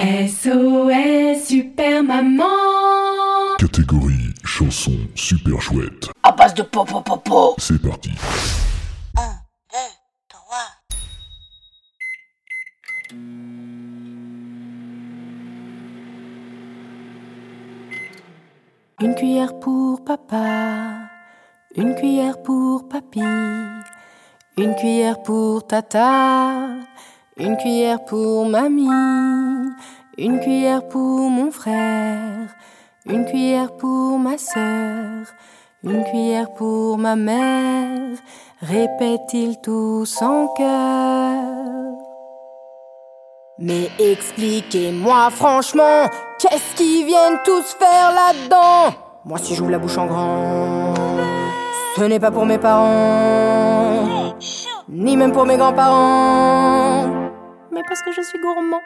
SOS Super Maman Catégorie chanson super chouette. À base de popo popo. C'est parti. Une cuillère pour papa, une cuillère pour papy, une cuillère pour tata, une cuillère pour mamie, une cuillère pour mon frère, une cuillère pour ma sœur, une cuillère pour ma mère, répète-t-il tous en cœur. Mais expliquez-moi franchement, qu'est-ce qu'ils viennent tous faire là-dedans? Moi si j'ouvre la bouche en grand, ce n'est pas pour mes parents, ni même pour mes grands-parents, mais parce que je suis gourmand.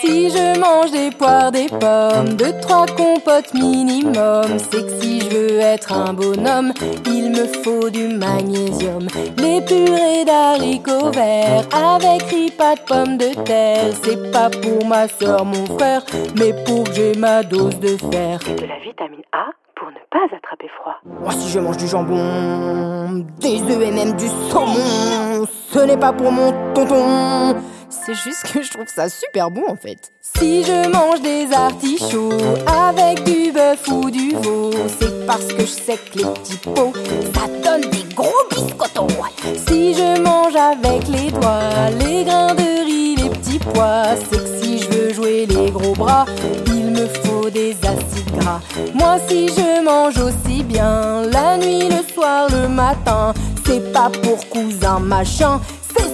Si je mange des poires, des pommes, deux, trois compotes minimum, c'est que si je veux être un bonhomme, il me faut du magnésium. Les purées d'haricots verts avec ripas de pommes de terre, c'est pas pour ma soeur, mon frère, mais pour que j'ai ma dose de fer. de la vitamine A pour ne pas attraper froid. Moi si je mange du jambon, des œufs et même du saumon, ce n'est pas pour mon tonton. C'est juste que je trouve ça super bon en fait. Si je mange des artichauts avec du bœuf ou du veau, c'est parce que je sais que les petits pots, ça donne des gros biscottos. Si je mange avec les doigts, les grains de riz, les petits pois, c'est que si je veux jouer les gros bras, il me faut des acides gras. Moi si je mange aussi bien la nuit, le soir, le matin, c'est pas pour cousin machin,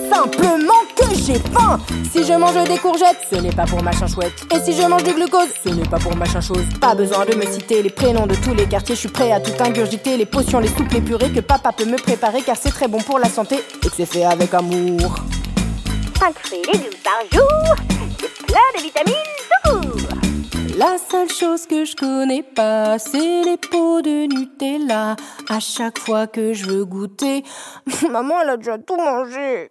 simplement que j'ai faim. Si je mange des courgettes, ce n'est pas pour machin chouette. Et si je mange du glucose, ce n'est pas pour machin chose. Pas besoin de me citer les prénoms de tous les quartiers, je suis prêt à tout ingurgiter, les potions, les soupes, les purées que papa peut me préparer car c'est très bon pour la santé et que c'est fait avec amour. 5 fruits et légumes par jour, c'est plein de vitamines tout court. La seule chose que je connais pas, c'est les pots de Nutella. À chaque fois que je veux goûter, maman elle a déjà tout mangé.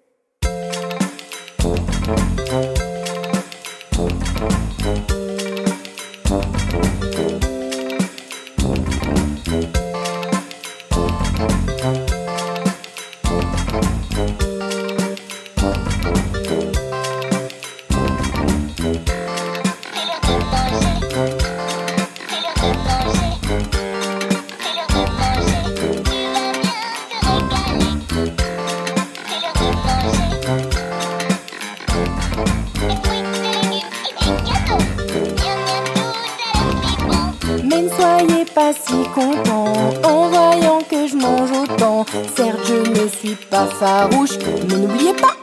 Soyez pas si contents en voyant que je mange autant. Certes, je ne suis pas farouche, mais n'oubliez pas,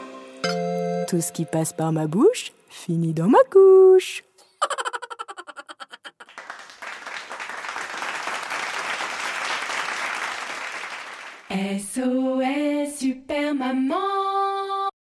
tout ce qui passe par ma bouche finit dans ma couche. SOS Super Maman